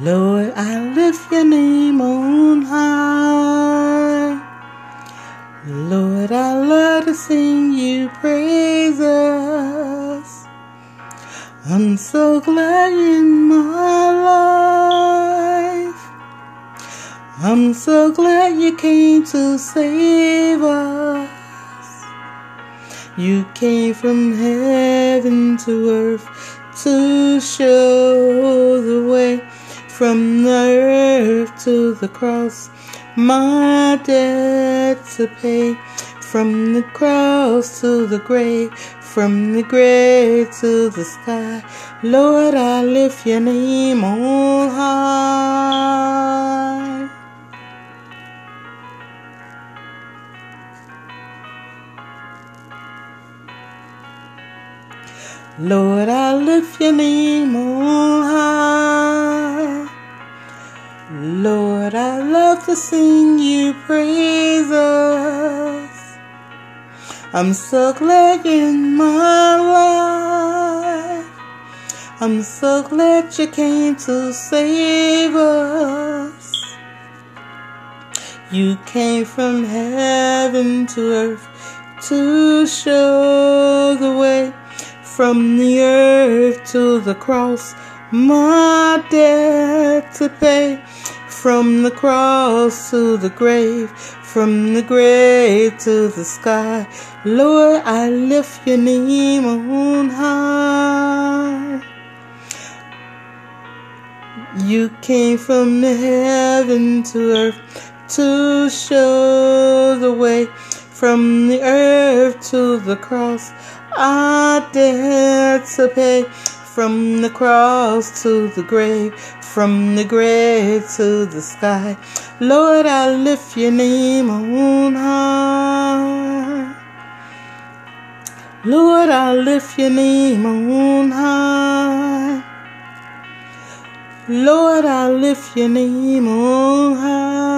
Lord, I lift your name on high. Lord, I love to sing you praises. I'm so glad you're in my life. I'm so glad you came to save us. You came from heaven to earth to show the from the earth to the cross, my debt to pay. From the cross to the grave, from the grave to the sky. Lord, I lift your name on high. Lord, I lift your name on high. Sing you praises. I'm so glad in my life. I'm so glad you came to save us. You came from heaven to earth to show the way from the earth to the cross, my debt to pay. From the cross to the grave, from the grave to the sky. Lord, I lift your name on high. You came from heaven to earth to show the way from the earth to the cross. I dare to pay from the cross to the grave, from the grave to the sky. Lord, I lift your name on high. Lord, I lift your name on high. Lord, I lift your name on high.